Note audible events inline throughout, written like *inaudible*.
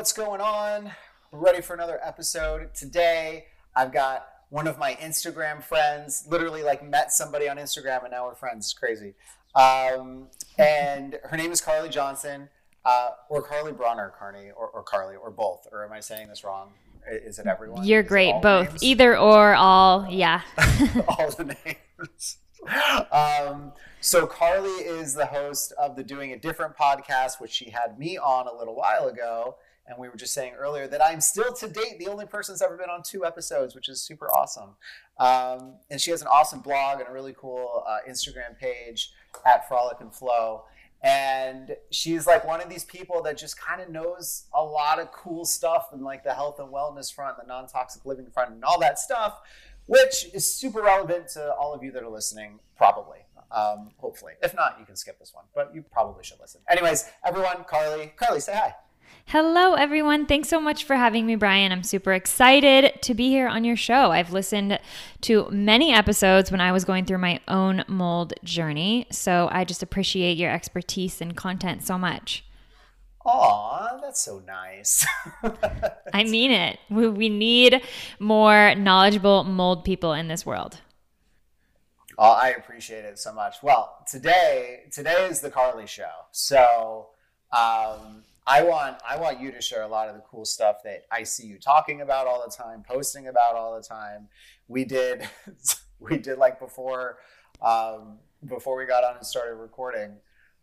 What's going on? We're ready for another episode. Today, I've got one of my Instagram friends, literally like met somebody on Instagram and now we're friends. It's crazy. Um, and her name is Carly Johnson, uh, or Carly Bronner, Carney, or, or Carly, or both. Or am I saying this wrong? Is it everyone? You're Is great, both. names? Either or, all. Yeah. *laughs* *laughs* all the names. Um, so Carly is the host of the Doing It Different podcast, which she had me on a little while ago. And we were just saying earlier that I'm still to date the only person that's ever been on two episodes, which is super awesome. Um, and she has an awesome blog and a really cool uh, Instagram page at Frolic and Flow. And she's like one of these people that just kind of knows a lot of cool stuff in like the health and wellness front, the non-toxic living front, and all that stuff which is super relevant to all of you that are listening, probably. Um, hopefully. If not, you can skip this one, but you probably should listen. Anyways, everyone, Carly, Carly, say hi. Hello, everyone. Thanks so much for having me, Brian. I'm super excited to be here on your show. I've listened to many episodes when I was going through my own mold journey. So I just appreciate your expertise and content so much. Aw, that's so nice. *laughs* I mean it. We, we need more knowledgeable mold people in this world. Oh, I appreciate it so much. Well, today today is the Carly show, so um, I want I want you to share a lot of the cool stuff that I see you talking about all the time, posting about all the time. We did *laughs* we did like before um, before we got on and started recording.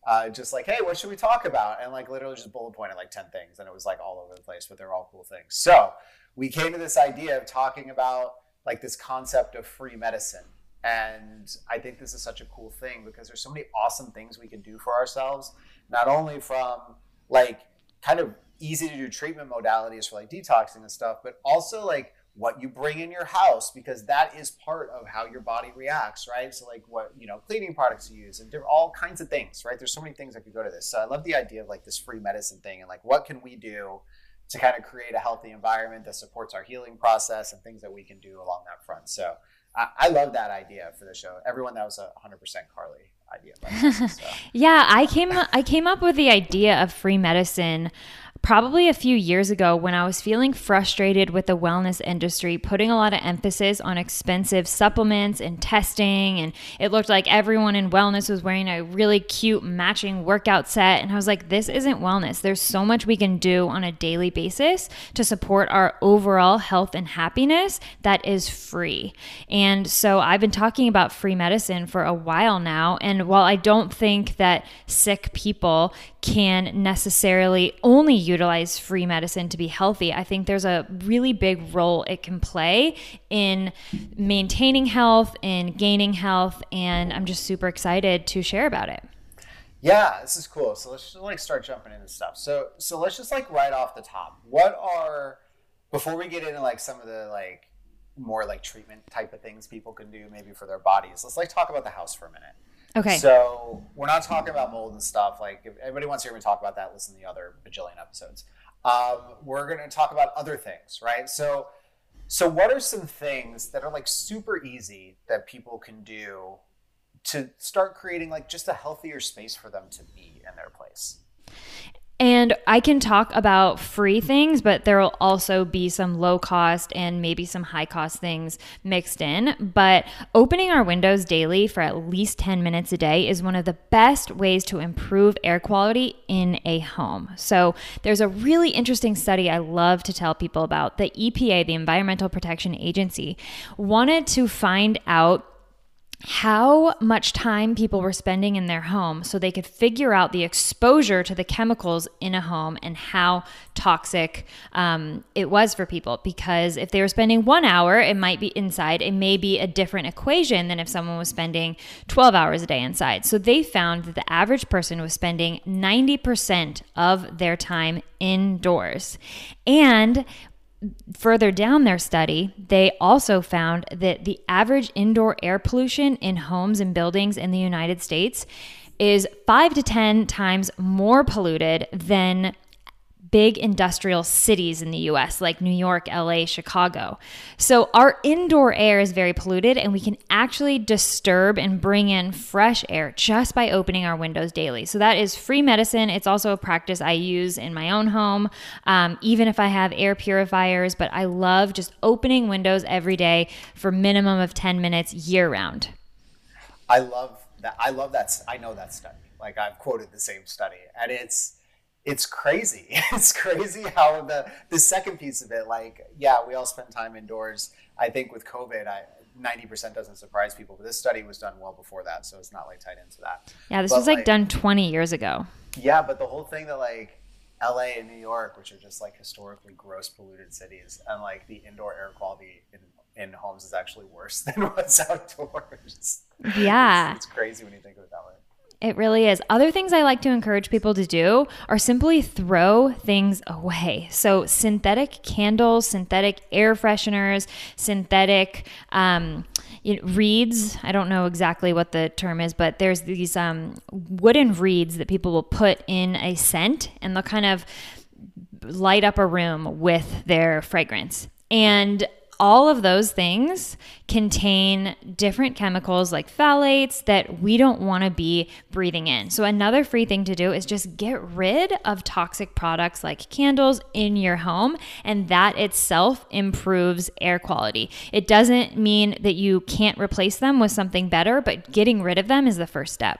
Uh, just like, hey, what should we talk about? And like literally just bullet pointed like 10 things. And it was like all over the place, but they're all cool things. So we came to this idea of talking about like this concept of free medicine. And I think this is such a cool thing because there's so many awesome things we can do for ourselves, not only from like kind of easy to do treatment modalities for like detoxing and stuff, but also like what you bring in your house because that is part of how your body reacts, right? So like what you know, cleaning products you use and all kinds of things, right? There's so many things that could go to this. So I love the idea of like this free medicine thing and like what can we do to kind of create a healthy environment that supports our healing process and things that we can do along that front. So I, I love that idea for the show. Everyone, that was a 100% Carly idea. way, *laughs* so. Yeah, I came I came up with the idea of free medicine probably a few years ago when I was feeling frustrated with the wellness industry, putting a lot of emphasis on expensive supplements and testing. And it looked like everyone in wellness was wearing a really cute matching workout set. And I was like, this isn't wellness. There's so much we can do on a daily basis to support our overall health and happiness that is free. And so I've been talking about free medicine for a while now. And while I don't think that sick people can necessarily only utilize free medicine to be healthy. I think there's a really big role it can play in maintaining health, in gaining health, and I'm just super excited to share about it. Yeah, this is cool. So let's just like start jumping into stuff. So so let's just like right off the top. What are before we get into like some of the like more like treatment type of things people can do maybe for their bodies. Let's like talk about the house for a minute. Okay. So we're not talking about mold and stuff. Like if anybody wants to hear me talk about that, listen to the other bajillion episodes. Um, we're going to talk about other things, right? So, so what are some things that are like super easy that people can do to start creating like just a healthier space for them to be in their place? And I can talk about free things, but there will also be some low cost and maybe some high cost things mixed in. But opening our windows daily for at least 10 minutes a day is one of the best ways to improve air quality in a home. So there's a really interesting study I love to tell people about. The EPA, the Environmental Protection Agency, wanted to find out how much time people were spending in their home so they could figure out the exposure to the chemicals in a home and how toxic um, it was for people. Because if they were spending one hour, it might be inside, it may be a different equation than if someone was spending 12 hours a day inside. So they found that the average person was spending 90% of their time indoors. And further down their study, they also found that the average indoor air pollution in homes and buildings in the United States is five to 10 times more polluted than big industrial cities in the US like New York, LA, Chicago. So our indoor air is very polluted and we can actually disturb and bring in fresh air just by opening our windows daily. So that is free medicine. It's also a practice I use in my own home, um, even if I have air purifiers, but I love just opening windows every day for minimum of 10 minutes year round. I love that. I love that. I know that study. Like I've quoted the same study and it's, it's crazy. *laughs* It's crazy how the the second piece of it, like, yeah, we all spend time indoors. I think with COVID, I ninety percent doesn't surprise people, but this study was done well before that, so it's not like tied into that. Yeah, this but was like, like done twenty years ago. Yeah, but the whole thing that like LA and New York, which are just like historically gross polluted cities, and like the indoor air quality in in homes is actually worse *laughs* than what's outdoors. Yeah, it's, it's crazy when you think of it that way. It really is. Other things I like to encourage people to do are simply throw things away. So, synthetic candles, synthetic air fresheners, synthetic um, reeds. I don't know exactly what the term is, but there's these um, wooden reeds that people will put in a scent and they'll kind of light up a room with their fragrance. And all of those things contain different chemicals like phthalates that we don't want to be breathing in. So, another free thing to do is just get rid of toxic products like candles in your home, and that itself improves air quality. It doesn't mean that you can't replace them with something better, but getting rid of them is the first step.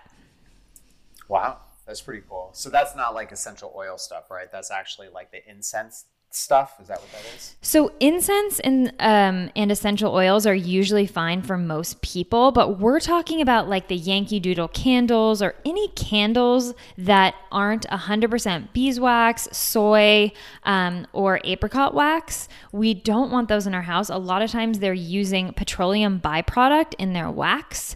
Wow, that's pretty cool. So, that's not like essential oil stuff, right? That's actually like the incense stuff. Is that what that is? So incense and um, and essential oils are usually fine for most people, but we're talking about like the Yankee Doodle candles or any candles that aren't 100% beeswax, soy, um, or apricot wax. We don't want those in our house. A lot of times they're using petroleum byproduct in their wax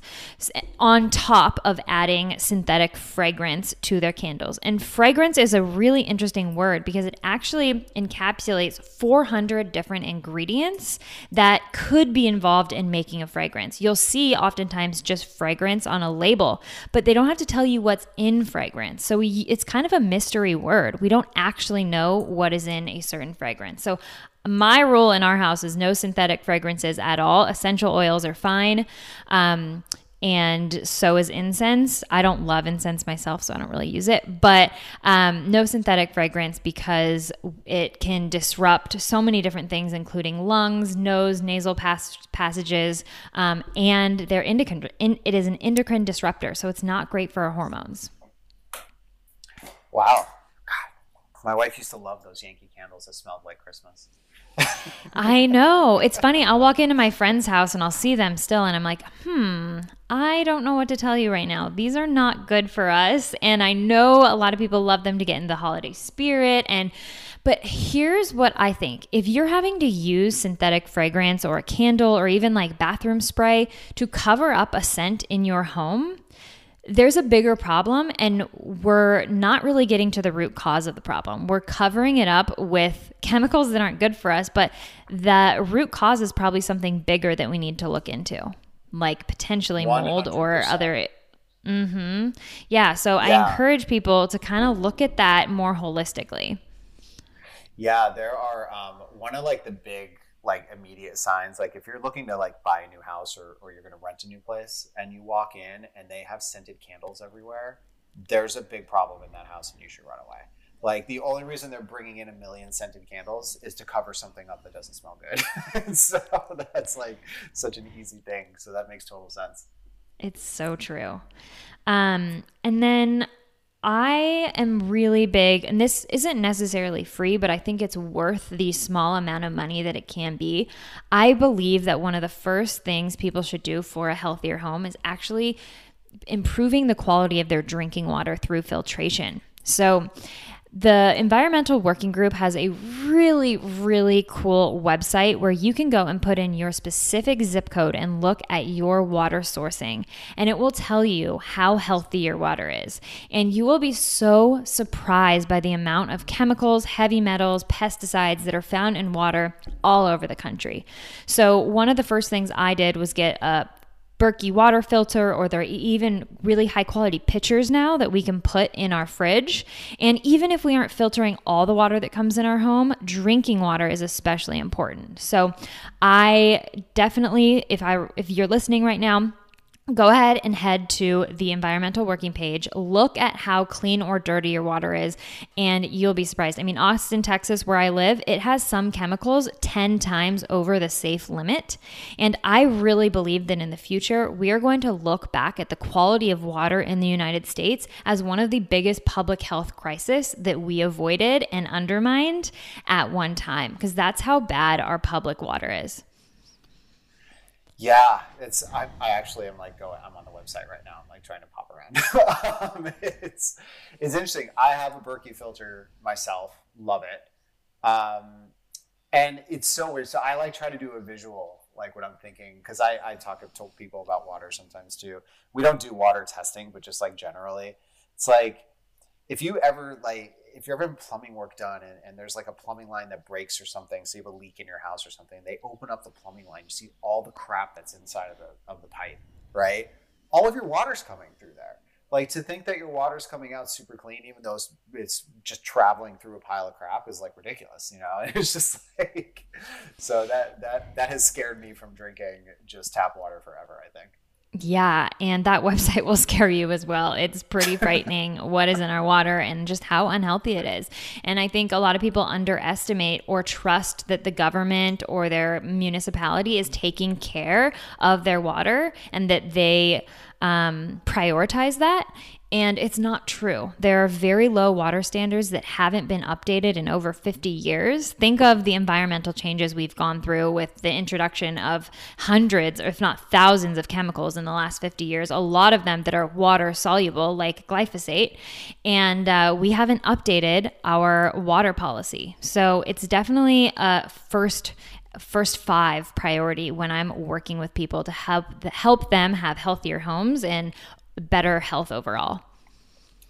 on top of adding synthetic fragrance to their candles. And fragrance is a really interesting word because it actually encapsulates encapsulates 400 different ingredients that could be involved in making a fragrance. You'll see oftentimes just fragrance on a label, but they don't have to tell you what's in fragrance. So we, it's kind of a mystery word. We don't actually know what is in a certain fragrance. So my rule in our house is no synthetic fragrances at all. Essential oils are fine. Um, and so is incense. I don't love incense myself, so I don't really use it, but um, no synthetic fragrance because it can disrupt so many different things, including lungs, nose, nasal pas- passages, um, and they're. In, it is an endocrine disruptor, so it's not great for our hormones. Wow, God. my wife used to love those Yankee candles that smelled like Christmas. I know. It's funny. I'll walk into my friend's house and I'll see them still, and I'm like, hmm, I don't know what to tell you right now. These are not good for us. And I know a lot of people love them to get in the holiday spirit. And, but here's what I think if you're having to use synthetic fragrance or a candle or even like bathroom spray to cover up a scent in your home, there's a bigger problem and we're not really getting to the root cause of the problem. We're covering it up with chemicals that aren't good for us, but the root cause is probably something bigger that we need to look into, like potentially 100%. mold or other Mhm. Yeah, so yeah. I encourage people to kind of look at that more holistically. Yeah, there are um, one of like the big like immediate signs. Like if you're looking to like buy a new house or, or you're going to rent a new place and you walk in and they have scented candles everywhere there's a big problem in that house and you should run away. Like the only reason they're bringing in a million scented candles is to cover something up that doesn't smell good. *laughs* So that's like such an easy thing. So that makes total sense. It's so true. Um, and then I am really big, and this isn't necessarily free, but I think it's worth the small amount of money that it can be. I believe that one of the first things people should do for a healthier home is actually improving the quality of their drinking water through filtration. So, the Environmental Working Group has a really, really cool website where you can go and put in your specific zip code and look at your water sourcing. And it will tell you how healthy your water is. And you will be so surprised by the amount of chemicals, heavy metals, pesticides that are found in water all over the country. So, one of the first things I did was get a Berkey water filter, or there are even really high quality pitchers now that we can put in our fridge. And even if we aren't filtering all the water that comes in our home, drinking water is especially important. So I definitely, if I if you're listening right now, go ahead and head to the environmental working page. Look at how clean or dirty your water is, and you'll be surprised. I mean, Austin, Texas, where I live, it has some chemicals 10 times over the safe limit. And I really believe that in the future, we are going to look back at the quality of water in the United States as one of the biggest public health crisis that we avoided and undermined at one time, because that's how bad our public water is. Yeah, it's. I, I actually am like going. I'm on the website right now. I'm like trying to pop around. *laughs* um, it's it's interesting. I have a Berkey filter myself. Love it. Um, and it's so weird. So I like try to do a visual, like what I'm thinking, because I I talk to people about water sometimes too. We don't do water testing, but just like generally, it's like if you ever like if you're having plumbing work done and, and, there's like a plumbing line that breaks or something, so you have a leak in your house or something, they open up the plumbing line, you see all the crap that's inside of the of the pipe, right? All of your water's coming through there. Like to think that your water's coming out super clean, even though it's, it's just traveling through a pile of crap, is like ridiculous, you know. *laughs* It's just like so that that that has scared me from drinking just tap water forever. I think. Yeah, and that *laughs* website will scare you as well. It's pretty frightening what is in our water and just how unhealthy it is. And I think a lot of people underestimate or trust that the government or their municipality is taking care of their water and that they um, prioritize that. And it's not true. There are very low water standards that haven't been updated in over 50 years. Think of the environmental changes we've gone through with the introduction of hundreds, if not thousands, of chemicals in the last 50 years, a lot of them that are water soluble, like glyphosate. And uh, we haven't updated our water policy. So it's definitely a first first five priority when I'm working with people to help help them have healthier homes and better health overall.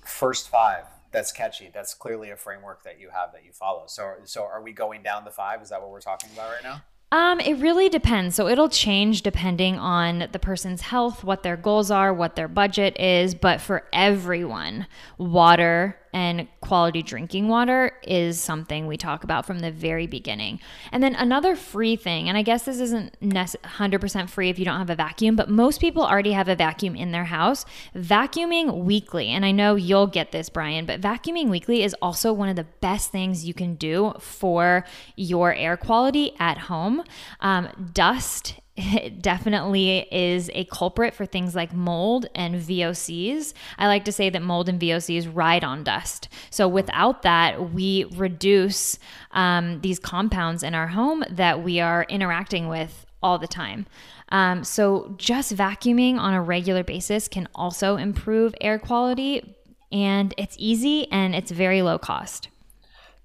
First five. That's catchy. That's clearly a framework that you have that you follow. So, so are we going down the five? Is that what we're talking about right now? Um, it really depends. So it'll change depending on the person's health, what their goals are, what their budget is. But for everyone, water and quality drinking water is something we talk about from the very beginning. And then another free thing, and I guess this isn't 100% free if you don't have a vacuum, but most people already have a vacuum in their house. Vacuuming weekly, and I know you'll get this, Brian, but vacuuming weekly is also one of the best things you can do for your air quality at home. Um, dust it *laughs* definitely is a culprit for things like mold and VOCs. I like to say that mold and VOCs ride on dust. So without that, we reduce um, these compounds in our home that we are interacting with all the time. Um, so just vacuuming on a regular basis can also improve air quality, and it's easy and it's very low cost.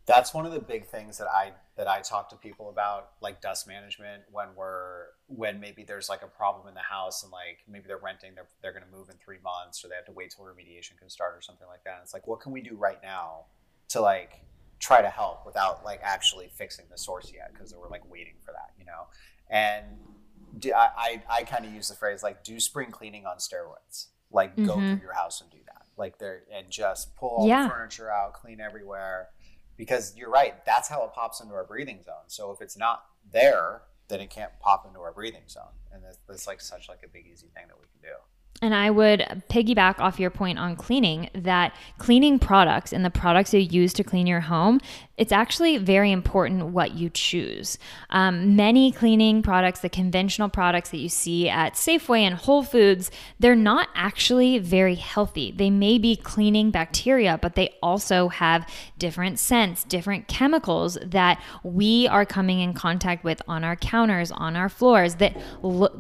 That's one of the big things that I that I talk to people about, like dust management, when we're when maybe there's like a problem in the house and like maybe they're renting, they're they're going to move in three months, or they have to wait till remediation can start, or something like that. And it's like, what can we do right now to like try to help without like actually fixing the source yet? Because we're like waiting for that, you know. And do, I I, I kind of use the phrase like do spring cleaning on steroids, like mm-hmm. go through your house and do that, like there and just pull all yeah. the furniture out, clean everywhere because you're right that's how it pops into our breathing zone. So if it's not there then it can't pop into our breathing zone. And that's, like such like a big easy thing that we can do And I would piggyback off your point on cleaning that cleaning products and the products you use to clean your home, it's actually very important what you choose. Um, many cleaning products, the conventional products that you see at Safeway and Whole Foods, they're not actually very healthy. They may be cleaning bacteria, but they also have different scents, different chemicals that we are coming in contact with on our counters, on our floors that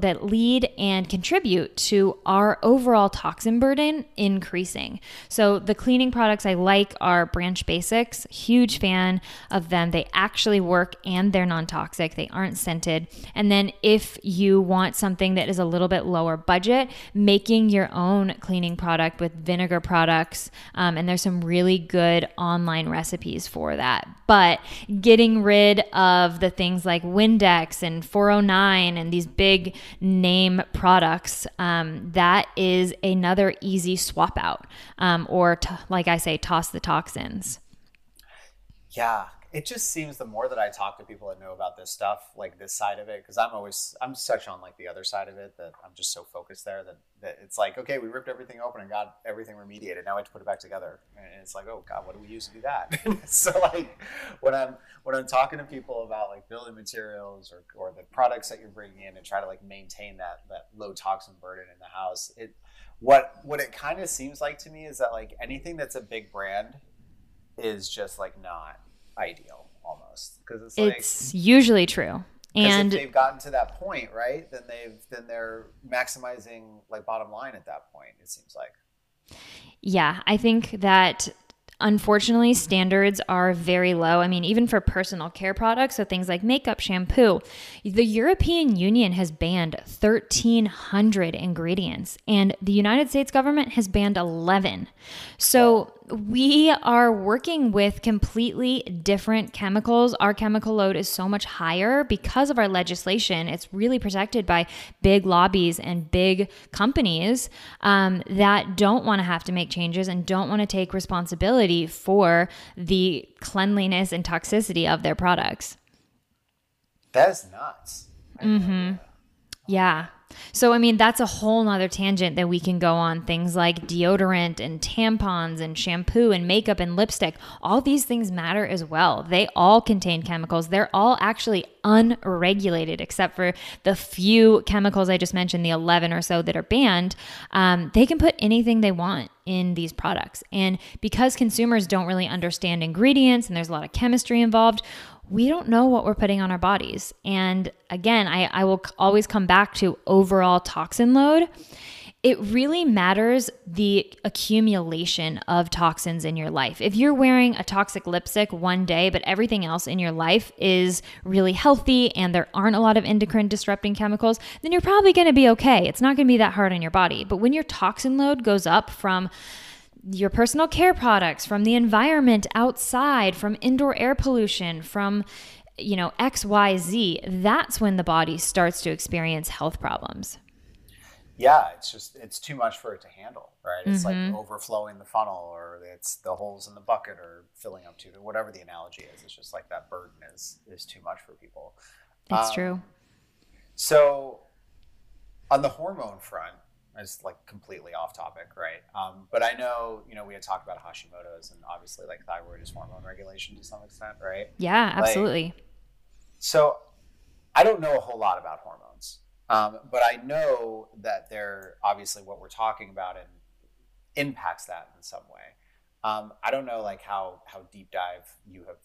that lead and contribute to our overall toxin burden increasing. So the cleaning products I like are Branch Basics, huge fan of them. They actually work and they're non toxic, they aren't scented. And then if you want something that is a little bit lower budget, making your own cleaning product with vinegar products. Um, and there's some really good online recipes for that. But getting rid of the things like Windex and 409 and these big name products, um, that is another easy swap out. Um, or, t- like I say, toss the toxins. Yeah, it just seems the more that I talk to people that know about this stuff, like this side of it, because I'm always I'm such on like the other side of it that I'm just so focused there that, that it's like okay, we ripped everything open and got everything remediated. Now we have to put it back together, and it's like oh god, what do we use to do that? *laughs* so like when I'm when I'm talking to people about like building materials or or the products that you're bringing in and try to like maintain that that low toxin burden in the house, it what what it kind of seems like to me is that like anything that's a big brand is just like not ideal almost because it's like it's usually true and if they've gotten to that point right then they've then they're maximizing like bottom line at that point it seems like yeah i think that Unfortunately, standards are very low. I mean, even for personal care products, so things like makeup, shampoo, the European Union has banned 1,300 ingredients, and the United States government has banned 11. So we are working with completely different chemicals. Our chemical load is so much higher because of our legislation. It's really protected by big lobbies and big companies um, that don't want to have to make changes and don't want to take responsibility for the cleanliness and toxicity of their products. That's nuts. Mm-hmm. Yeah. So, I mean, that's a whole nother tangent that we can go on. Things like deodorant and tampons and shampoo and makeup and lipstick. All these things matter as well. They all contain chemicals. They're all actually unregulated, except for the few chemicals I just mentioned, the 11 or so that are banned. Um, they can put anything they want in these products. And because consumers don't really understand ingredients and there's a lot of chemistry involved, we don't know what we're putting on our bodies. And again, I, I will always come back to overall toxin load. It really matters the accumulation of toxins in your life. If you're wearing a toxic lipstick one day, but everything else in your life is really healthy and there aren't a lot of endocrine disrupting chemicals, then you're probably gonna be okay. It's not gonna be that hard on your body. But when your toxin load goes up from your personal care products, from the environment outside, from indoor air pollution, from you know, XYZ, that's when the body starts to experience health problems. Yeah, it's just it's too much for it to handle, right? It's mm-hmm. like overflowing the funnel or it's the holes in the bucket or filling up to whatever the analogy is. It's just like that burden is is too much for people. That's um, true. So on the hormone front, is like completely off topic, right? Um, but I know, you know, we had talked about Hashimoto's and obviously like thyroid is hormone regulation to some extent, right? Yeah, absolutely. Like, so I don't know a whole lot about hormones, um, but I know that they're obviously what we're talking about and impacts that in some way. Um, I don't know like how how deep dive you have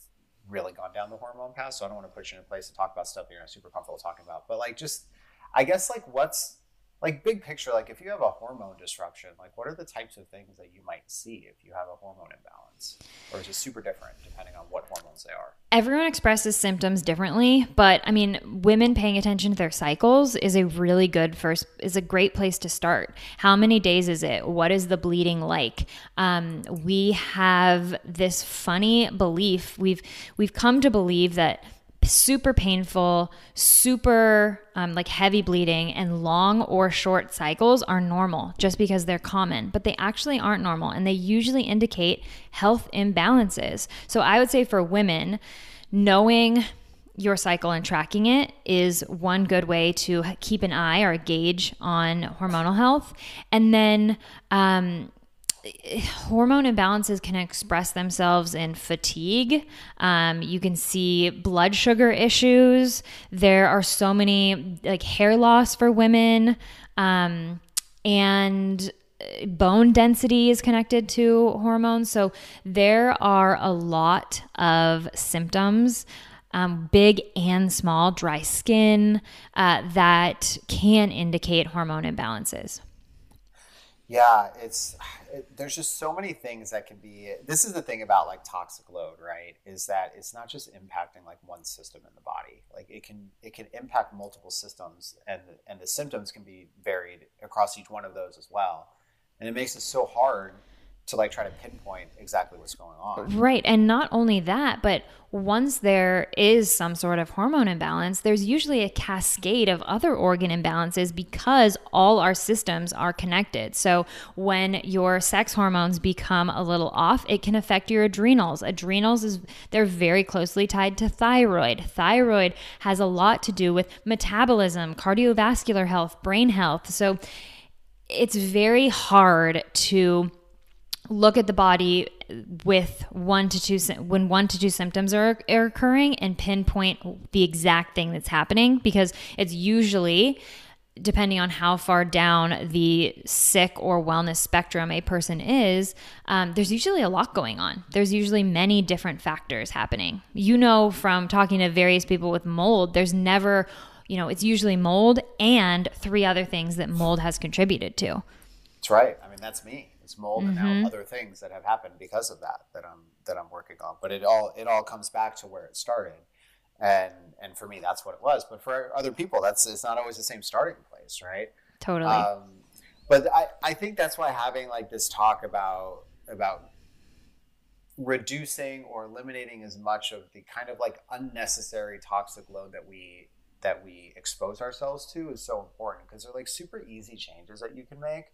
really gone down the hormone path, so I don't want to put you in a place to talk about stuff you're not super comfortable talking about. But like, just I guess like what's like big picture like if you have a hormone disruption like what are the types of things that you might see if you have a hormone imbalance? Or is it super different depending on what hormones they are? Everyone expresses symptoms differently but i mean women paying attention to their cycles is a really good first is a great place to start. How many days is it? What is the bleeding like? Um, we have this funny belief we've we've come to believe that super painful, super um, like heavy bleeding, and long or short cycles are normal just because they're common, but they actually aren't normal and they usually indicate health imbalances. So I would say for women, knowing your cycle and tracking it is one good way to keep an eye or gauge on hormonal health. And then, um, hormone imbalances can express themselves in fatigue. Um, you can see blood sugar issues. There are so many, like hair loss for women. Um, and bone density is connected to hormones. So there are a lot of symptoms. Um, big and small, dry skin uh, that can indicate hormone imbalances. Yeah, it's it, there's just so many things that can be. This is the thing about like toxic load, right? Is that it's not just impacting like one system in the body. Like it can it can impact multiple systems, and and the symptoms can be varied across each one of those as well and it makes it so hard to like try to pinpoint exactly what's going on. Right. And not only that, but once there is some sort of hormone imbalance, there's usually a cascade of other organ imbalances because all our systems are connected. So when your sex hormones become a little off, it can affect your adrenals. Adrenals is they're very closely tied to thyroid. Thyroid has a lot to do with metabolism, cardiovascular health, brain health. So it's very hard to look at the body with one to two when one to two symptoms are, are occurring and pinpoint the exact thing that's happening because it's usually depending on how far down the sick or wellness spectrum a person is, um, there's usually a lot going on. There's usually many different factors happening. You know, from talking to various people with mold, there's never you know, it's usually mold and three other things that mold has contributed to. That's right. I mean, that's me. Mold mm-hmm. and now other things that have happened because of that that I'm that I'm working on. But it all it all comes back to where it started. And and for me that's what it was. But for other people that's it's not always the same starting place, right? Totally. Um, but I, I think that's why having like this talk about about reducing or eliminating as much of the kind of like unnecessary toxic load that we that we expose ourselves to is so important because they're like super easy changes that you can make.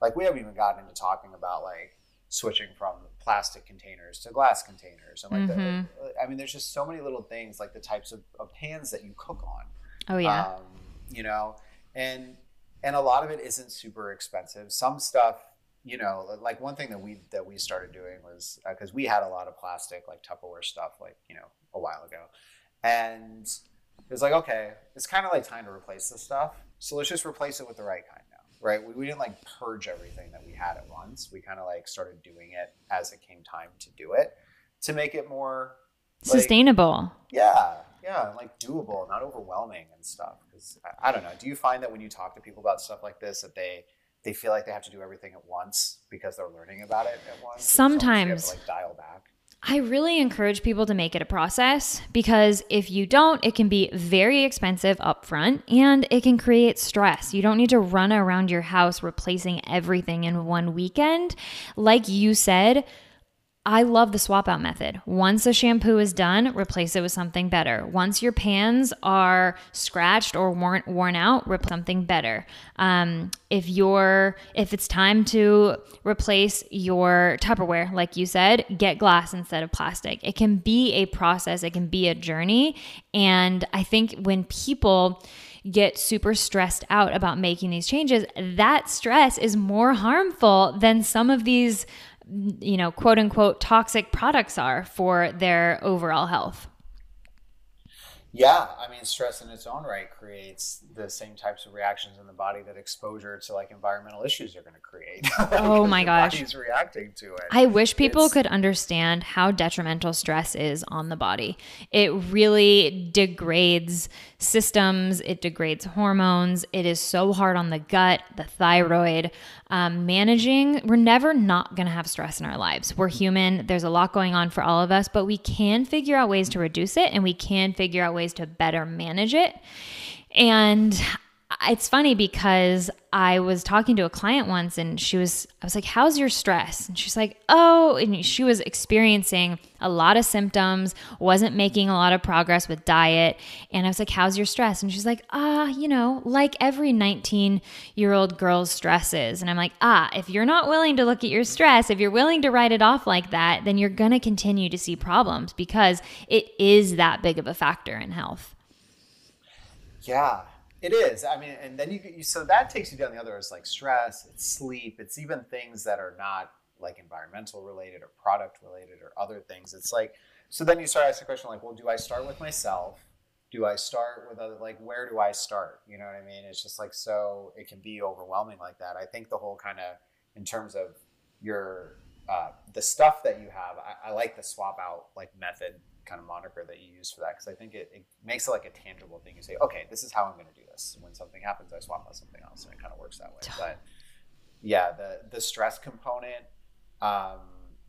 Like we haven't even gotten into talking about like switching from plastic containers to glass containers and like mm-hmm. the, I mean there's just so many little things like the types of, of pans that you cook on. Oh yeah. Um, you know, and and a lot of it isn't super expensive. Some stuff you know, like one thing that we that we started doing was because uh, we had a lot of plastic, like Tupperware stuff, like you know, a while ago, and it was like, okay, it's kind of like time to replace this stuff. So let's just replace it with the right kind right? We, we didn't like purge everything that we had at once. We kind of like started doing it as it came time to do it to make it more like, sustainable. Yeah, yeah, like doable, not overwhelming and stuff. Because I, I don't know. Do you find that when you talk to people about stuff like this, that they they feel like they have to do everything at once because they're learning about it at once? Sometimes, like dial back. I really encourage people to make it a process because if you don't, it can be very expensive upfront and it can create stress. You don't need to run around your house replacing everything in one weekend. Like you said, I love the swap out method. Once a shampoo is done, replace it with something better. Once your pans are scratched or worn, worn out, replace something better. Um, if you're if it's time to replace your Tupperware, like you said, get glass instead of plastic. It can be a process. It can be a journey. And I think when people get super stressed out about making these changes, that stress is more harmful than some of these you know, quote unquote toxic products are for their overall health. Yeah, I mean, stress in its own right creates the same types of reactions in the body that exposure to like environmental issues are going to create. *laughs* oh my gosh, body's reacting to it. I wish people it's... could understand how detrimental stress is on the body. It really degrades systems. It degrades hormones. It is so hard on the gut, the thyroid um, managing, we're never not going to have stress in our lives. We're human. There's a lot going on for all of us, but we can figure out ways to reduce it and we can figure out ways to better manage it. And it's funny because I was talking to a client once and she was, I was like, How's your stress? And she's like, Oh, and she was experiencing a lot of symptoms, wasn't making a lot of progress with diet. And I was like, How's your stress? And she's like, Ah, you know, like every 19 year old girl's stress is. And I'm like, Ah, if you're not willing to look at your stress, if you're willing to write it off like that, then you're going to continue to see problems because it is that big of a factor in health. Yeah, it is. I mean, and then you, you so that takes you down the other. It's like stress, it's sleep, it's even things that are not like environmental related or product related or other things. It's like so then you start asking the question like, well, do I start with myself? Do I start with other like where do I start? You know what I mean? It's just like so it can be overwhelming like that. I think the whole kind of in terms of your uh, the stuff that you have, I, I like the swap out like method kind of moniker that you use for that because I think it, it, makes it like a tangible thing. You say, okay, this is how I'm going to do this. When something happens, I swap out something else, and it kind of works that way. But yeah, the the stress component, um,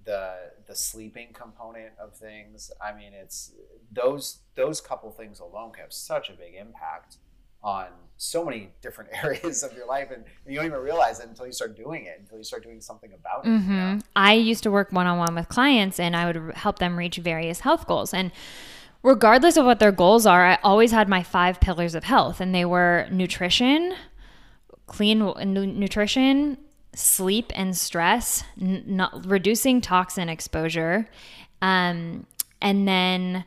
the the sleeping component of things. I mean, it's those those couple things alone have such a big impact on so many different *laughs* areas of your life and you don't even realize it until you start doing it until you start doing something about it mm-hmm. you know? i used to work one-on-one with clients and i would help them reach various health goals and regardless of what their goals are i always had my five pillars of health and they were nutrition clean nutrition sleep and stress n- not reducing toxin exposure um, and then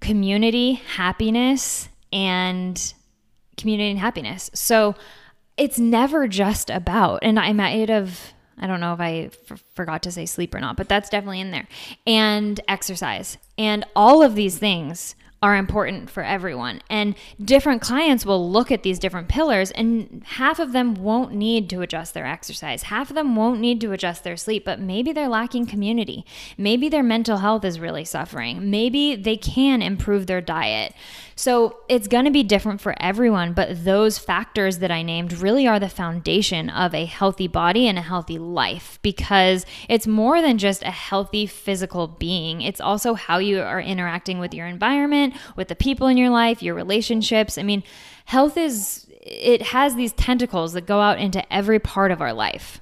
community happiness and community and happiness. So it's never just about, and I might have, I don't know if I f- forgot to say sleep or not, but that's definitely in there, and exercise. And all of these things are important for everyone. And different clients will look at these different pillars, and half of them won't need to adjust their exercise. Half of them won't need to adjust their sleep, but maybe they're lacking community. Maybe their mental health is really suffering. Maybe they can improve their diet. So it's going to be different for everyone, but those factors that I named really are the foundation of a healthy body and a healthy life because it's more than just a healthy physical being. It's also how you are interacting with your environment, with the people in your life, your relationships. I mean, health is, it has these tentacles that go out into every part of our life.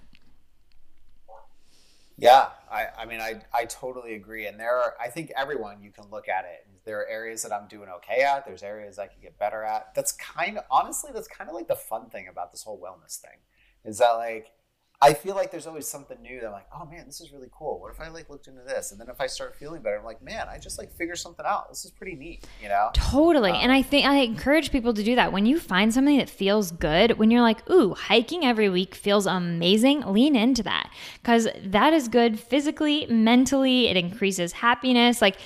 Yeah, I, I mean, I, I totally agree. And there are, I think everyone, you can look at it there are areas that I'm doing okay at. There's areas I could get better at. That's kind of honestly, that's kind of like the fun thing about this whole wellness thing, is that like I feel like there's always something new that I'm like, oh man, this is really cool. What if I like looked into this? And then if I start feeling better, I'm like, man, I just like figure something out. This is pretty neat, you know? Totally. Um, and I think I encourage people to do that. When you find something that feels good, when you're like, ooh, hiking every week feels amazing, lean into that. Cause that is good physically, mentally, it increases happiness. Like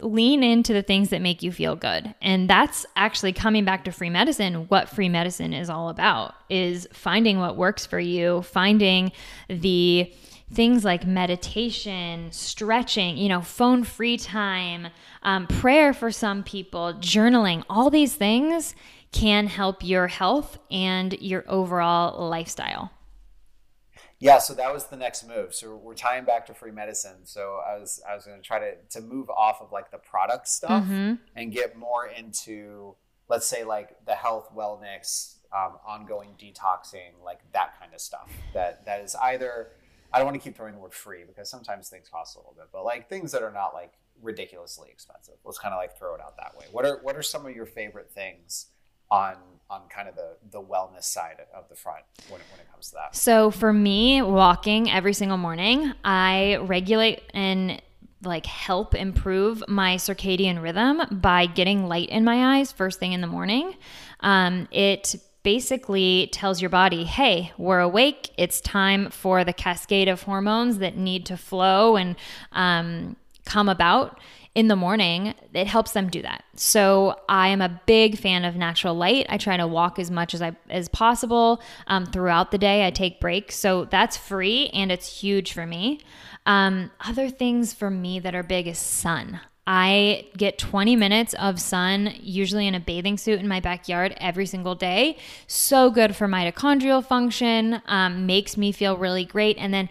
lean into the things that make you feel good. And that's actually coming back to free medicine. What free medicine is all about is finding what works for you, finding the things like meditation, stretching, you know, phone free time, um, prayer for some people, journaling, all these things can help your health and your overall lifestyle. Yeah, so that was the next move. So we're tying back to free medicine. So I was I was going to try to to move off of like the product stuff mm-hmm. and get more into let's say like the health wellness, um, ongoing detoxing, like that kind of stuff. That that is either I don't want to keep throwing the word free because sometimes things cost a little bit, but like things that are not like ridiculously expensive. Let's kind of like throw it out that way. What are what are some of your favorite things on on kind of the the wellness side of the front when it, when it comes to that? So for me, walking every single morning, I regulate and like help improve my circadian rhythm by getting light in my eyes first thing in the morning. Um, it basically tells your body, hey, we're awake. It's time for the cascade of hormones that need to flow and um, come about in the morning, it helps them do that. So I am a big fan of natural light. I try to walk as much as I as possible um, throughout the day. I take breaks, so that's free and it's huge for me. Um, other things for me that are big is sun. I get 20 minutes of sun, usually in a bathing suit in my backyard every single day. So good for mitochondrial function, um, makes me feel really great. And then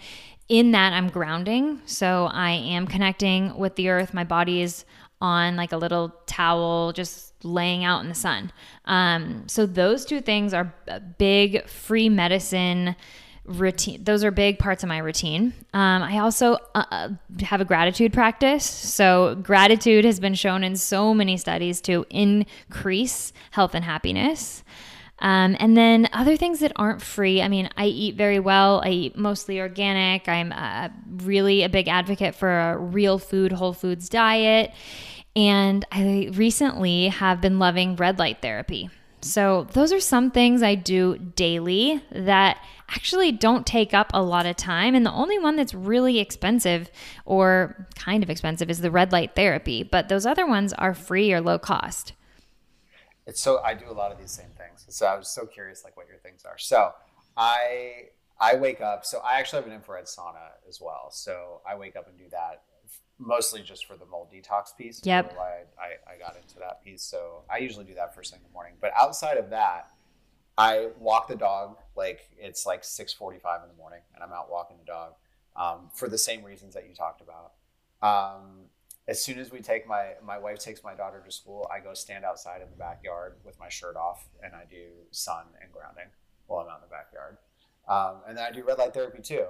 in that I'm grounding. So I am connecting with the earth. My body is on like a little towel, just laying out in the sun. Um, so those two things are big free medicine routine those are big parts of my routine um, i also uh, uh, have a gratitude practice so gratitude has been shown in so many studies to increase health and happiness um, and then other things that aren't free. I mean, I eat very well. I eat mostly organic. I'm uh, really a big advocate for a real food, whole foods diet. And I recently have been loving red light therapy. So, those are some things I do daily that actually don't take up a lot of time. And the only one that's really expensive or kind of expensive is the red light therapy. But those other ones are free or low cost. It's so, I do a lot of these same things. So, I was so curious, like, what your things are. So, I I wake up. So I actually have an infrared sauna as well. So I wake up and do that mostly just for the mold detox piece. Yep. Why I, I got into that piece. So I usually do that first thing in the morning. But outside of that, I walk the dog like it's like 6:45 in the morning, and I'm out walking the dog um, for the same reasons that you talked about. Um, as soon as we take my my wife takes my daughter to school, I go stand outside in the backyard with my shirt off, and I do sun and grounding while I'm out in the backyard. Um, and then I do red light therapy too.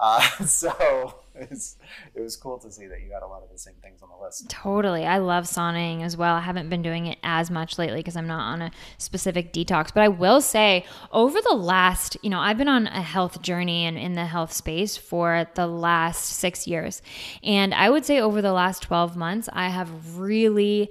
Uh, *laughs* so it was, it was cool to see that you got a lot of the same things on the list. Totally. I love sauning as well. I haven't been doing it as much lately because I'm not on a specific detox. But I will say, over the last, you know, I've been on a health journey and in the health space for the last six years. And I would say over the last 12 months, I have really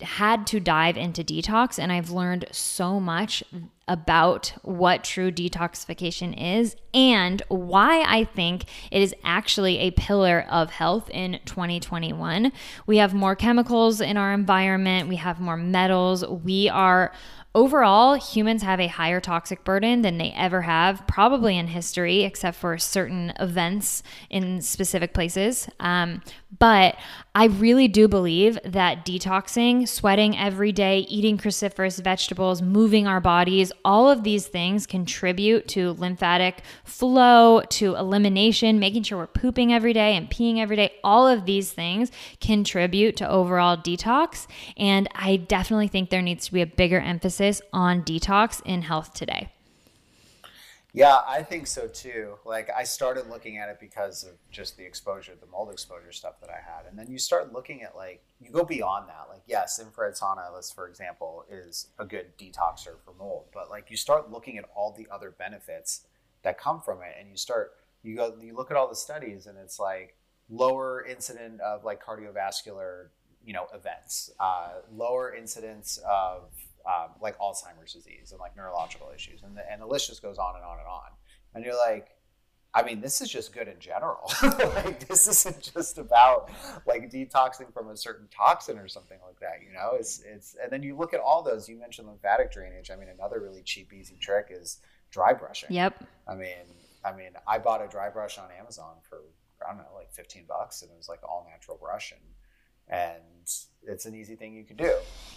had to dive into detox and I've learned so much about what true detoxification is and why I think it is actually a pillar of health in 2021. We have more chemicals in our environment, we have more metals, we are Overall, humans have a higher toxic burden than they ever have, probably in history, except for certain events in specific places. Um, but I really do believe that detoxing, sweating every day, eating cruciferous vegetables, moving our bodies, all of these things contribute to lymphatic flow, to elimination, making sure we're pooping every day and peeing every day. All of these things contribute to overall detox. And I definitely think there needs to be a bigger emphasis on detox in health today. Yeah, I think so too. Like I started looking at it because of just the exposure, the mold exposure stuff that I had. And then you start looking at like you go beyond that. Like yes, infrared sauna, let's for example, is a good detoxer for mold, but like you start looking at all the other benefits that come from it and you start you go you look at all the studies and it's like lower incident of like cardiovascular, you know, events, uh, lower incidence of um, like Alzheimer's disease and like neurological issues, and the, and the list just goes on and on and on. And you're like, I mean, this is just good in general. *laughs* like this isn't just about like detoxing from a certain toxin or something like that. You know, it's it's and then you look at all those. You mentioned lymphatic drainage. I mean, another really cheap, easy trick is dry brushing. Yep. I mean, I mean, I bought a dry brush on Amazon for I don't know, like fifteen bucks, and it was like all natural brush and and it's an easy thing you can do.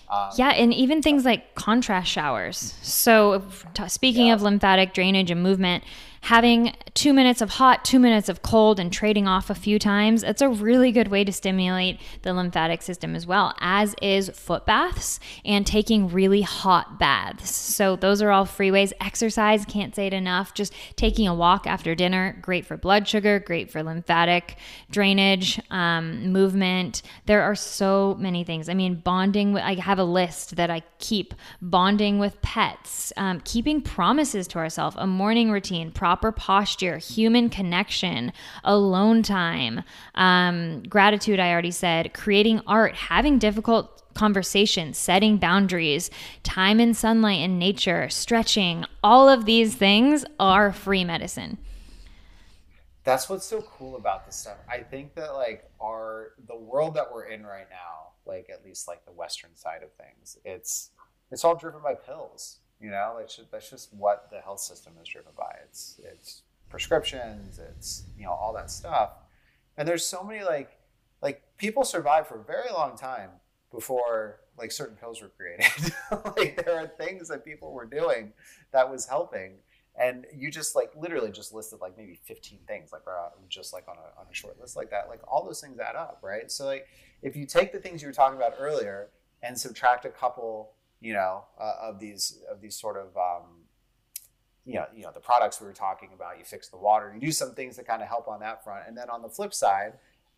Um, yeah, and even things like contrast showers. So, speaking yeah. of lymphatic drainage and movement, having two minutes of hot, two minutes of cold, and trading off a few times, it's a really good way to stimulate the lymphatic system as well, as is foot baths and taking really hot baths. So, those are all free ways. Exercise, can't say it enough. Just taking a walk after dinner, great for blood sugar, great for lymphatic drainage, um, movement. There are so many things. I mean, bonding, I have a list that I keep bonding with pets, um, keeping promises to ourselves, a morning routine, proper posture, human connection, alone time, um, gratitude, I already said, creating art, having difficult conversations, setting boundaries, time in sunlight and nature, stretching, all of these things are free medicine. That's what's so cool about this stuff. I think that like our the world that we're in right now, like at least like the western side of things, it's it's all driven by pills. You know, it's just, that's just what the health system is driven by. It's it's prescriptions, it's you know all that stuff, and there's so many like like people survive for a very long time before like certain pills were created. *laughs* like there are things that people were doing that was helping, and you just like literally just listed like maybe 15 things like just like on a on a short list like that. Like all those things add up, right? So like if you take the things you were talking about earlier and subtract a couple, you know, uh, of these of these sort of um, you know, you know, the products we were talking about, you fix the water, you do some things that kind of help on that front. And then on the flip side,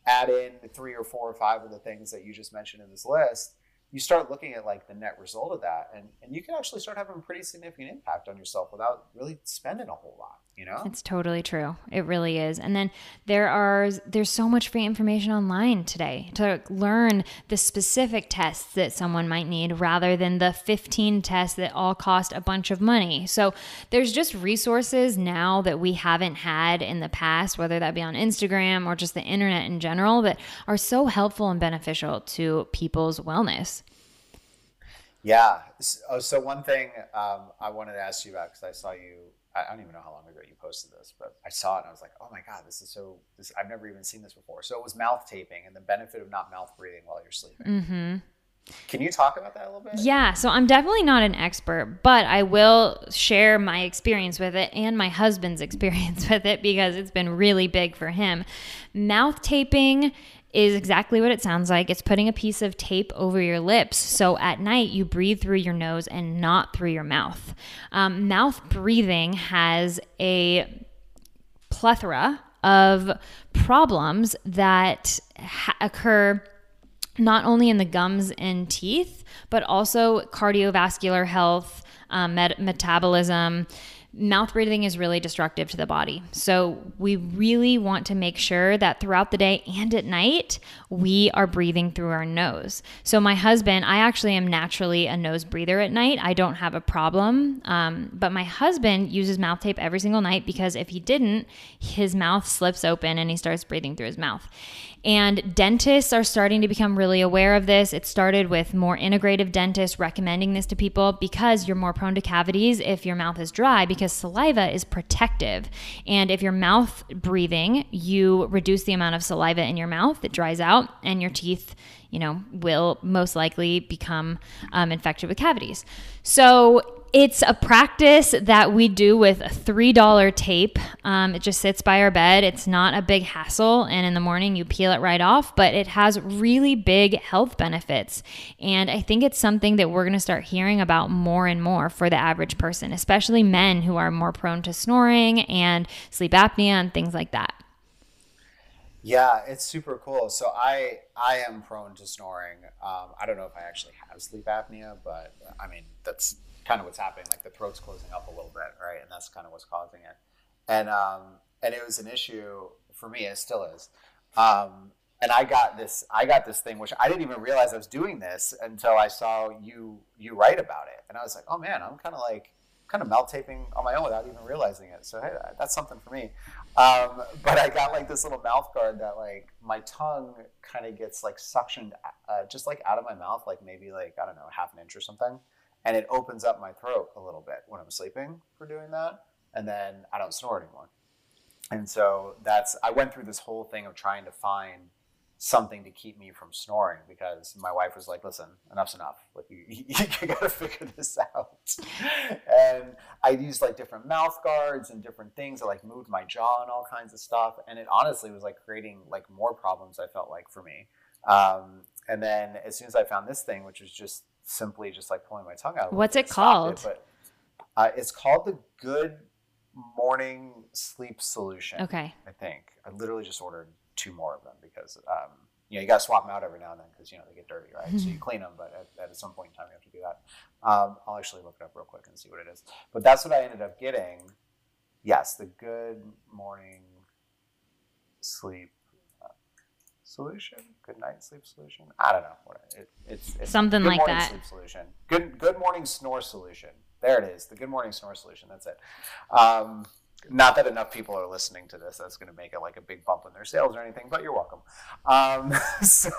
add in three or four or five of the things that you just mentioned in this list you start looking at like the net result of that and, and you can actually start having a pretty significant impact on yourself without really spending a whole lot you know? It's totally true. It really is. And then there are there's so much free information online today to learn the specific tests that someone might need rather than the 15 tests that all cost a bunch of money. So there's just resources now that we haven't had in the past whether that be on instagram or just the internet in general that are so helpful and beneficial to people's wellness yeah. So, so one thing um, I wanted to ask you about because I saw you. I don't even know how long ago you posted this, but I saw it and I was like, "Oh my god, this is so." This I've never even seen this before. So it was mouth taping and the benefit of not mouth breathing while you're sleeping. Mm-hmm. Can you talk about that a little bit? Yeah, so I'm definitely not an expert, but I will share my experience with it and my husband's *laughs* experience with it because it's been really big for him. Mouth taping is exactly what it sounds like. It's putting a piece of tape over your lips. So at night, you breathe through your nose and not through your mouth. Um, mouth breathing has a plethora of problems that ha- occur not only in the gums and teeth, but also cardiovascular health, um, met- metabolism mouth breathing is really destructive to the body. So we really want to make sure that throughout the day and at night, we are breathing through our nose. So my husband, I actually am naturally a nose breather at night. I don't have a problem. Um, but my husband uses mouth tape every single night because if he didn't, his mouth slips open and he starts breathing through his mouth. And dentists are starting to become really aware of this. It started with more integrative dentists recommending this to people because you're more prone to cavities if your mouth is dry because saliva is protective. And if you're mouth breathing, you reduce the amount of saliva in your mouth, it dries out, and your teeth you know, will most likely become um, infected with cavities. So it's a practice that we do with a $3 tape. Um, it just sits by our bed. It's not a big hassle. And in the morning, you peel it right off, but it has really big health benefits. And I think it's something that we're going to start hearing about more and more for the average person, especially men who are more prone to snoring and sleep apnea and things like that. Yeah, it's super cool. So I I am prone to snoring. Um, I don't know if I actually have sleep apnea, but I mean that's kind of what's happening. Like the throat's closing up a little bit, right? And that's kind of what's causing it. And um, and it was an issue for me. It still is. Um, and I got this. I got this thing, which I didn't even realize I was doing this until I saw you you write about it, and I was like, oh man, I'm kind of like kind of mouth taping on my own without even realizing it. So hey, that's something for me. Um, but I got like this little mouth guard that like my tongue kind of gets like suctioned uh, just like out of my mouth, like maybe like I don't know half an inch or something and it opens up my throat a little bit when I'm sleeping for doing that, and then I don't snore anymore. And so that's I went through this whole thing of trying to find something to keep me from snoring because my wife was like, "Listen, enough's enough. Like you, *laughs* you, you got to figure this out." *laughs* and I used like different mouth guards and different things. I like moved my jaw and all kinds of stuff, and it honestly was like creating like more problems. I felt like for me. Um, and then as soon as I found this thing, which was just simply just like pulling my tongue out. What's it called? It, but uh, it's called the Good Morning Sleep Solution. Okay. I think I literally just ordered two more of them because um, you know you got to swap them out every now and then because you know they get dirty, right? so you *laughs* clean them, but at, at, some point in time you have to do that. Um, I'll actually look it up real quick and see what it is. But that's what I ended up getting. Yes, the Good Morning Sleep solution, good night sleep solution. I don't know what it, it's, it's something like that. Sleep solution. Good good morning snore solution. There it is. The good morning snore solution. That's it. Um, not that enough people are listening to this. That's going to make it like a big bump in their sales or anything, but you're welcome. Um, *laughs* so,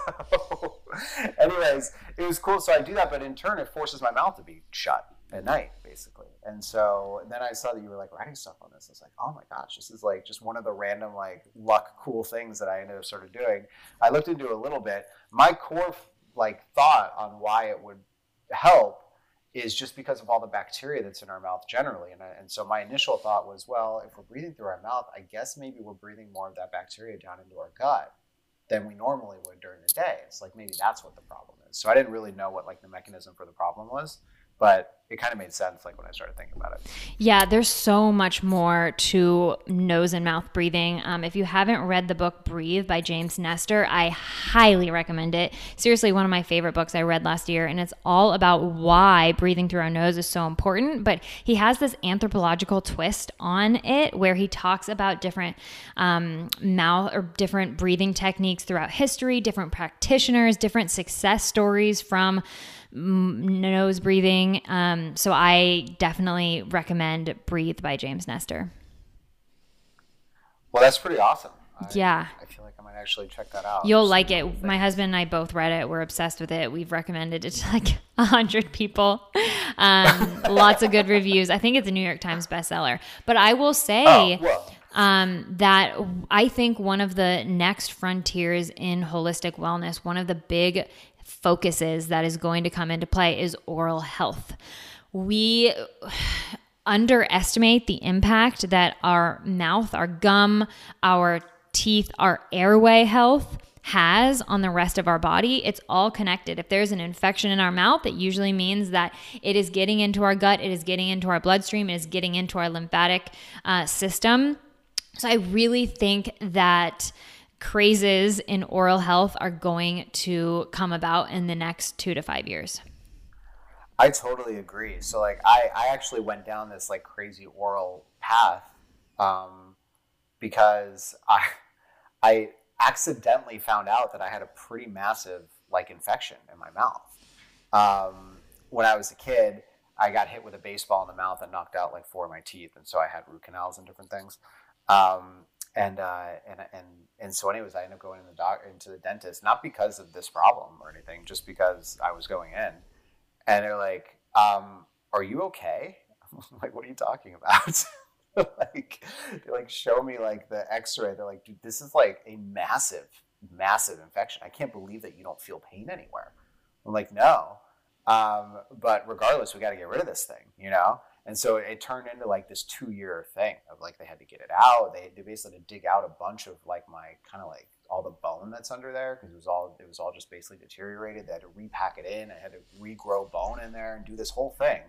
anyways, it was cool. So I do that, but in turn, it forces my mouth to be shut at night, basically. And so then I saw that you were like writing stuff on this. I was like, oh my gosh, this is like just one of the random like luck cool things that I ended up sort of doing. I looked into it a little bit. My core like thought on why it would help is just because of all the bacteria that's in our mouth generally. And, and so my initial thought was, well, if we're breathing through our mouth, I guess maybe we're breathing more of that bacteria down into our gut than we normally would during the day. It's like maybe that's what the problem is. So I didn't really know what like the mechanism for the problem was but it kind of made sense like when I started thinking about it. Yeah, there's so much more to nose and mouth breathing. Um, if you haven't read the book Breathe by James Nestor, I highly recommend it. Seriously, one of my favorite books I read last year, and it's all about why breathing through our nose is so important. But he has this anthropological twist on it where he talks about different um, mouth or different breathing techniques throughout history, different practitioners, different success stories from nose breathing. Um, so I definitely recommend Breathe by James Nestor. Well, that's pretty awesome. yeah. I feel like I might actually check that out. You'll like it. My husband and I both read it. We're obsessed with it. We've recommended it to like *laughs* a hundred people. Um, *laughs* lots of good reviews. I think it's a New York Times bestseller. But I will say oh, um, that I think one of the next frontiers in holistic wellness, one of the big focuses that is going to come into play is oral health. We underestimate the impact that our mouth, our gum, our teeth, our airway health has on the rest of our body. It's all connected. If there's an infection in our mouth, it usually means that it is getting into our gut, it is getting into our bloodstream, it is getting into our lymphatic uh, system. So I really think that crazes in oral health are going to come about in the next two to five years. I totally agree. So like I, I actually went down this like crazy oral path um, because I *laughs* I accidentally found out that I had a pretty massive like infection in my mouth. Um, when I was a kid, I got hit with a baseball in the mouth and knocked out like four of my teeth, and so I had root canals and different things. Um, and uh, and and and so, anyways, I ended up going in the doc into the dentist, not because of this problem or anything, just because I was going in, and they're like, um, "Are you okay?" *laughs* I'm like, "What are you talking about?" *laughs* like, they like show me like the X-ray. They're like, "Dude, this is like a massive, massive infection. I can't believe that you don't feel pain anywhere." I'm like, "No." Um, but regardless, we got to get rid of this thing, you know. And so it turned into like this two year thing of like they had to get it out. They, had to basically dig out a bunch of like my kind of like all the bone that's under there because it was all it was all just basically deteriorated. They had to repack it in. I had to regrow bone in there and do this whole thing,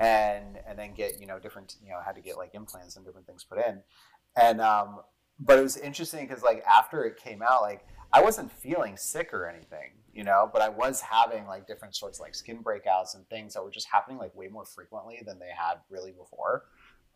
and and then get you know different you know had to get like implants and different things put in, and um, but it was interesting because like after it came out like I wasn't feeling sick or anything you know, but I was having like different sorts of like skin breakouts and things that were just happening like way more frequently than they had really before.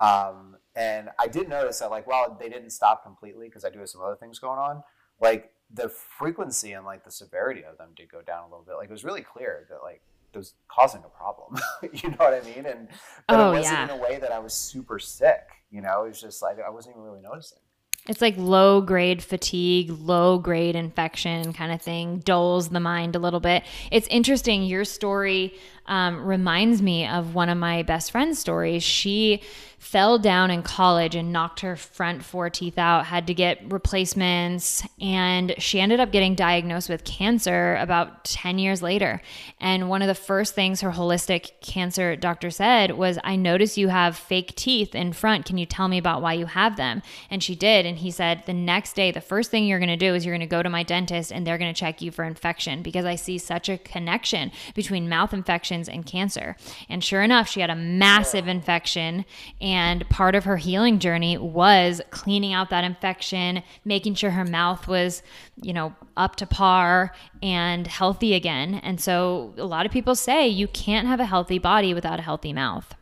Um, and I did notice that like, well, they didn't stop completely because I do have some other things going on. Like the frequency and like the severity of them did go down a little bit. Like it was really clear that like it was causing a problem. *laughs* you know what I mean? And but oh, it wasn't yeah. in a way that I was super sick. You know, it was just like I wasn't even really noticing. It's like low grade fatigue, low grade infection kind of thing, dulls the mind a little bit. It's interesting. Your story um, reminds me of one of my best friend's stories. She fell down in college and knocked her front four teeth out, had to get replacements, and she ended up getting diagnosed with cancer about 10 years later. And one of the first things her holistic cancer doctor said was, I notice you have fake teeth in front. Can you tell me about why you have them? And she did. And he said, The next day, the first thing you're going to do is you're going to go to my dentist and they're going to check you for infection because I see such a connection between mouth infections and cancer. And sure enough, she had a massive infection and part of her healing journey was cleaning out that infection, making sure her mouth was, you know, up to par and healthy again. And so a lot of people say you can't have a healthy body without a healthy mouth.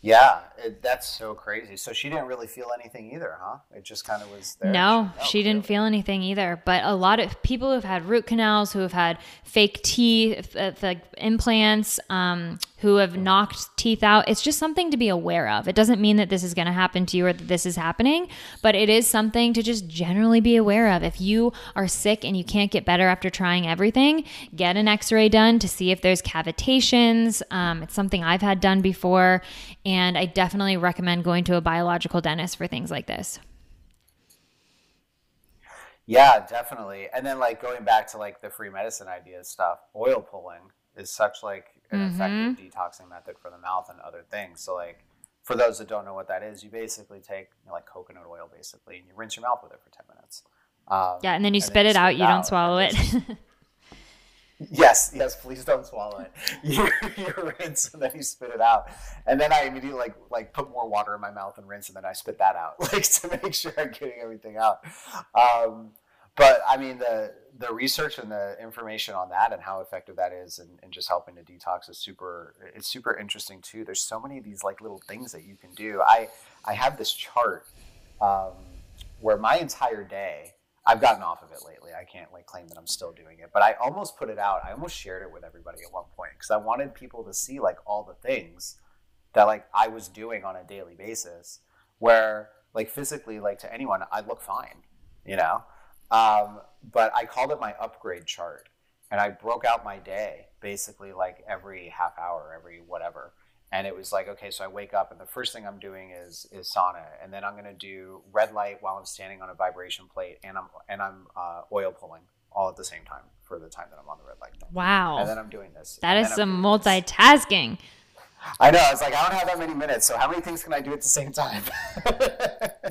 Yeah, it, that's so crazy. So she didn't really feel anything either, huh? It just kind of was there. No, she, she didn't feel anything either. But a lot of people who've had root canals, who have had fake teeth, like implants, um, who have knocked teeth out. It's just something to be aware of. It doesn't mean that this is going to happen to you or that this is happening, but it is something to just generally be aware of. If you are sick and you can't get better after trying everything, get an x ray done to see if there's cavitations. Um, it's something I've had done before, and I definitely recommend going to a biological dentist for things like this. Yeah, definitely. And then like going back to like the free medicine idea stuff, oil pulling is such like an mm-hmm. effective detoxing method for the mouth and other things. So like for those that don't know what that is, you basically take you know, like coconut oil basically and you rinse your mouth with it for 10 minutes. Um, yeah, and then you spit it out, you don't swallow it. *laughs* Yes, yes. Please don't swallow it. *laughs* You, you rinse and then you spit it out, and then I immediately like like put more water in my mouth and rinse, and then I spit that out, *laughs* like to make sure I'm getting everything out. Um, but I mean the the research and the information on that and how effective that is, and, and just helping to detox is super. It's super interesting too. There's so many of these like little things that you can do. I I have this chart um, where my entire day I've gotten off of it lately. I can't like claim that I'm still doing it, but I almost put it out. I almost shared it with everybody at one point because I wanted people to see like all the things that like I was doing on a daily basis. Where like physically, like to anyone, I look fine, you know. Um, but I called it my upgrade chart, and I broke out my day basically like every half hour, every whatever and it was like okay so i wake up and the first thing i'm doing is is sauna. And then i'm going to do red light while i'm standing on a vibration plate and i'm and i'm uh, oil pulling all at the same time for the time that i'm on the red light thing. wow. And then i'm doing this. That is some multitasking. I know. It's like i don't have that many minutes so how many things can i do at the same time? *laughs*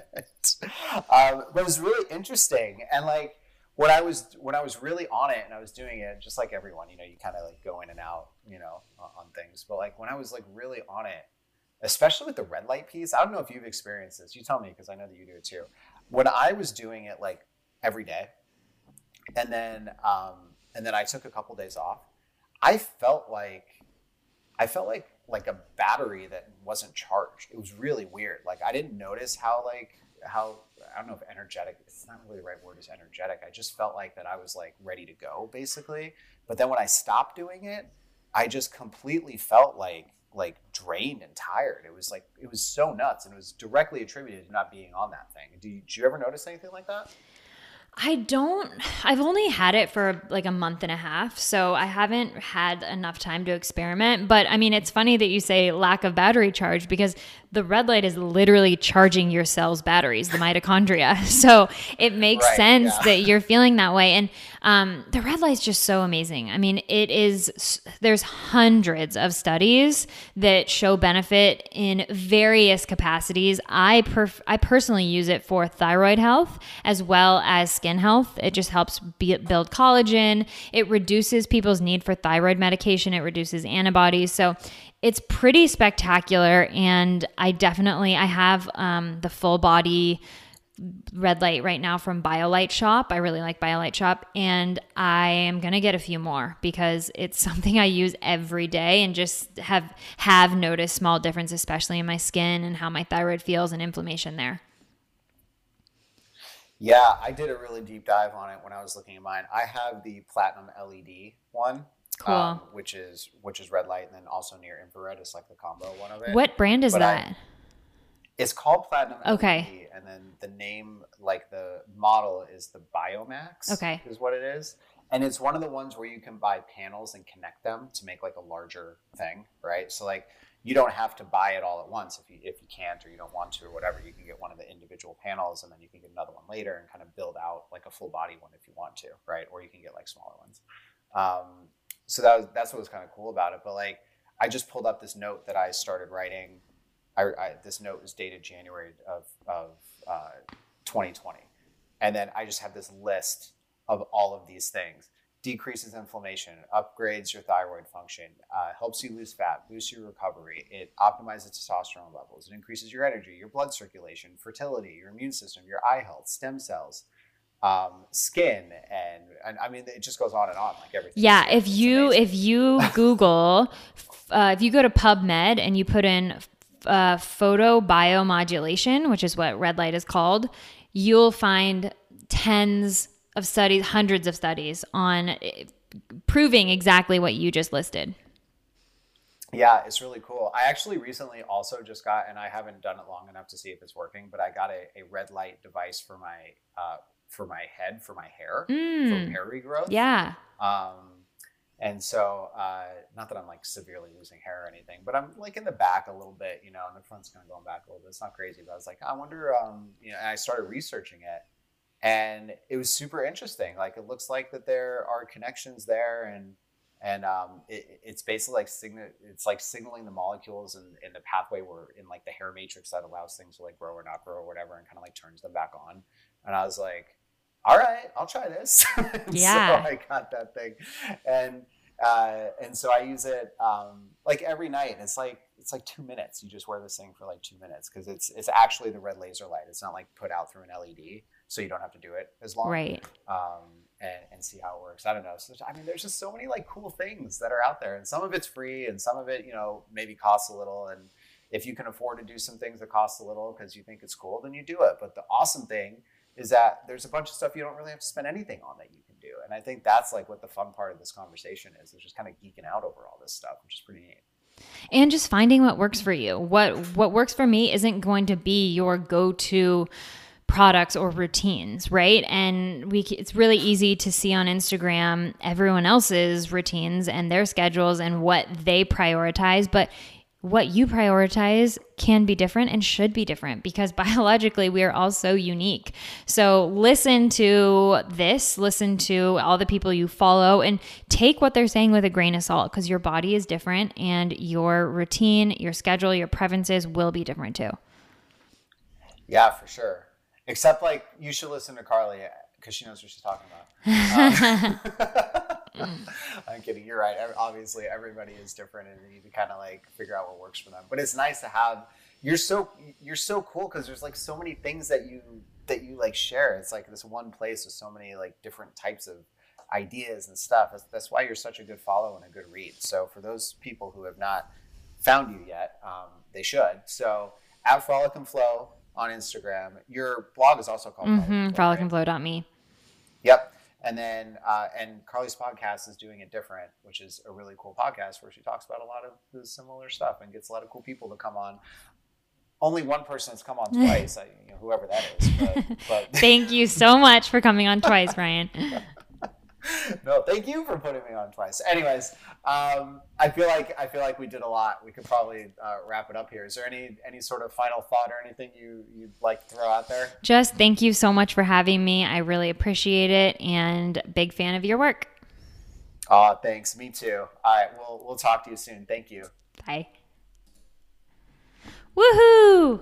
Um, but it was really interesting. And like when I was when I was really on it and I was doing it just like everyone, you know, you kind of like go in and out, you know, on things. But like when I was like really on it, especially with the red light piece, I don't know if you've experienced this. You tell me because I know that you do it too. When I was doing it like every day, and then um, and then I took a couple days off, I felt like I felt like like a battery that wasn't charged. It was really weird. Like I didn't notice how like how I don't know if energetic. It's not really the right word. Is energetic. I just felt like that I was like ready to go, basically. But then when I stopped doing it, I just completely felt like like drained and tired. It was like it was so nuts, and it was directly attributed to not being on that thing. Do you, you ever notice anything like that? I don't, I've only had it for like a month and a half. So I haven't had enough time to experiment. But I mean, it's funny that you say lack of battery charge because the red light is literally charging your cells' batteries, the mitochondria. *laughs* So it makes right, sense yeah. that you're feeling that way. And um, the red light is just so amazing. I mean, it is, there's hundreds of studies that show benefit in various capacities. I, perf- I personally use it for thyroid health as well as skin health. It just helps be- build collagen. It reduces people's need for thyroid medication. It reduces antibodies. So it's pretty spectacular and i definitely i have um, the full body red light right now from biolight shop. I really like biolight shop and i am going to get a few more because it's *laughs* something i use every day and just have have noticed small difference especially in my skin and how my thyroid feels and inflammation there. Yeah i did a really deep dive on it when i was looking at mine. I have the platinum led one Cool. Um, which is which is red light, and then also near infrared is like the combo one of it. What brand is but that? I, it's called Platinum. Okay. LED, and then the name, like the model, is the Biomax. Okay. Is what it is, and it's one of the ones where you can buy panels and connect them to make like a larger thing, right? So like you don't have to buy it all at once if you if you can't or you don't want to or whatever. You can get one of the individual panels and then you can get another one later and kind of build out like a full body one if you want to, right? Or you can get like smaller ones. Um, so that was that's what was kind of cool about it. But like, I just pulled up this note that I started writing. I, I this note was dated January of of uh, 2020, and then I just have this list of all of these things. Decreases inflammation, upgrades your thyroid function, uh, helps you lose fat, boosts your recovery. It optimizes testosterone levels. It increases your energy, your blood circulation, fertility, your immune system, your eye health, stem cells, um, skin and, and I mean it just goes on and on like everything. Yeah, if you if you *laughs* Google uh, if you go to PubMed and you put in uh, photo biomodulation, which is what red light is called, you'll find tens of studies, hundreds of studies on eh, proving exactly what you just listed. Yeah, it's really cool. I actually recently also just got, and I haven't done it long enough to see if it's working, but I got a, a red light device for my uh, for my head for my hair mm. for hair regrowth. Yeah. Um, and so, uh, not that I'm like severely losing hair or anything, but I'm like in the back a little bit, you know, and the front's kind of going back a little bit. It's not crazy, but I was like, I wonder, um, you know, and I started researching it and it was super interesting. Like, it looks like that there are connections there and, and um, it, it's basically like signal, it's like signaling the molecules in, in the pathway where in like the hair matrix that allows things to like grow or not grow or whatever and kind of like turns them back on. And I was like, all right, I'll try this. *laughs* Yeah. so I got that thing, and uh, and so I use it um, like every night. It's like it's like two minutes. You just wear this thing for like two minutes because it's it's actually the red laser light. It's not like put out through an LED, so you don't have to do it as long. Right. Um, and, and see how it works. I don't know. So, I mean, there's just so many like cool things that are out there, and some of it's free, and some of it, you know, maybe costs a little. And if you can afford to do some things that cost a little because you think it's cool, then you do it. But the awesome thing is that there's a bunch of stuff you don't really have to spend anything on that you can do. And I think that's like what the fun part of this conversation is, is just kind of geeking out over all this stuff, which is pretty neat. And just finding what works for you. What what works for me isn't going to be your go-to products or routines, right? And we it's really easy to see on Instagram everyone else's routines and their schedules and what they prioritize, but what you prioritize can be different and should be different because *laughs* biologically we are all so unique. So listen to this, listen to all the people you follow, and take what they're saying with a grain of salt because your body is different and your routine, your schedule, your preferences will be different too. Yeah, for sure. Except like you should listen to Carly because she knows what she's talking about. Um, *laughs* I'm kidding. You're right. Obviously, everybody is different, and you need to kind of like figure out what works for them. But it's nice to have. You're so you're so cool because there's like so many things that you that you like share. It's like this one place with so many like different types of ideas and stuff. That's, that's why you're such a good follow and a good read. So for those people who have not found you yet, um, they should. So at Frolic and Flow on Instagram. Your blog is also called mm-hmm, frolicandflow.me. Yep. And then, uh, and Carly's podcast is doing it different, which is a really cool podcast where she talks about a lot of the similar stuff and gets a lot of cool people to come on. Only one person has come on *laughs* twice, I, you know, whoever that is. But, but. *laughs* Thank you so much for coming on twice, *laughs* Brian. No, thank you for putting me on twice. Anyways, um, I feel like I feel like we did a lot. We could probably uh, wrap it up here. Is there any any sort of final thought or anything you you'd like to throw out there? Just thank you so much for having me. I really appreciate it, and big fan of your work. Oh, thanks. Me too. All right, we'll we'll talk to you soon. Thank you. Bye. Woohoo!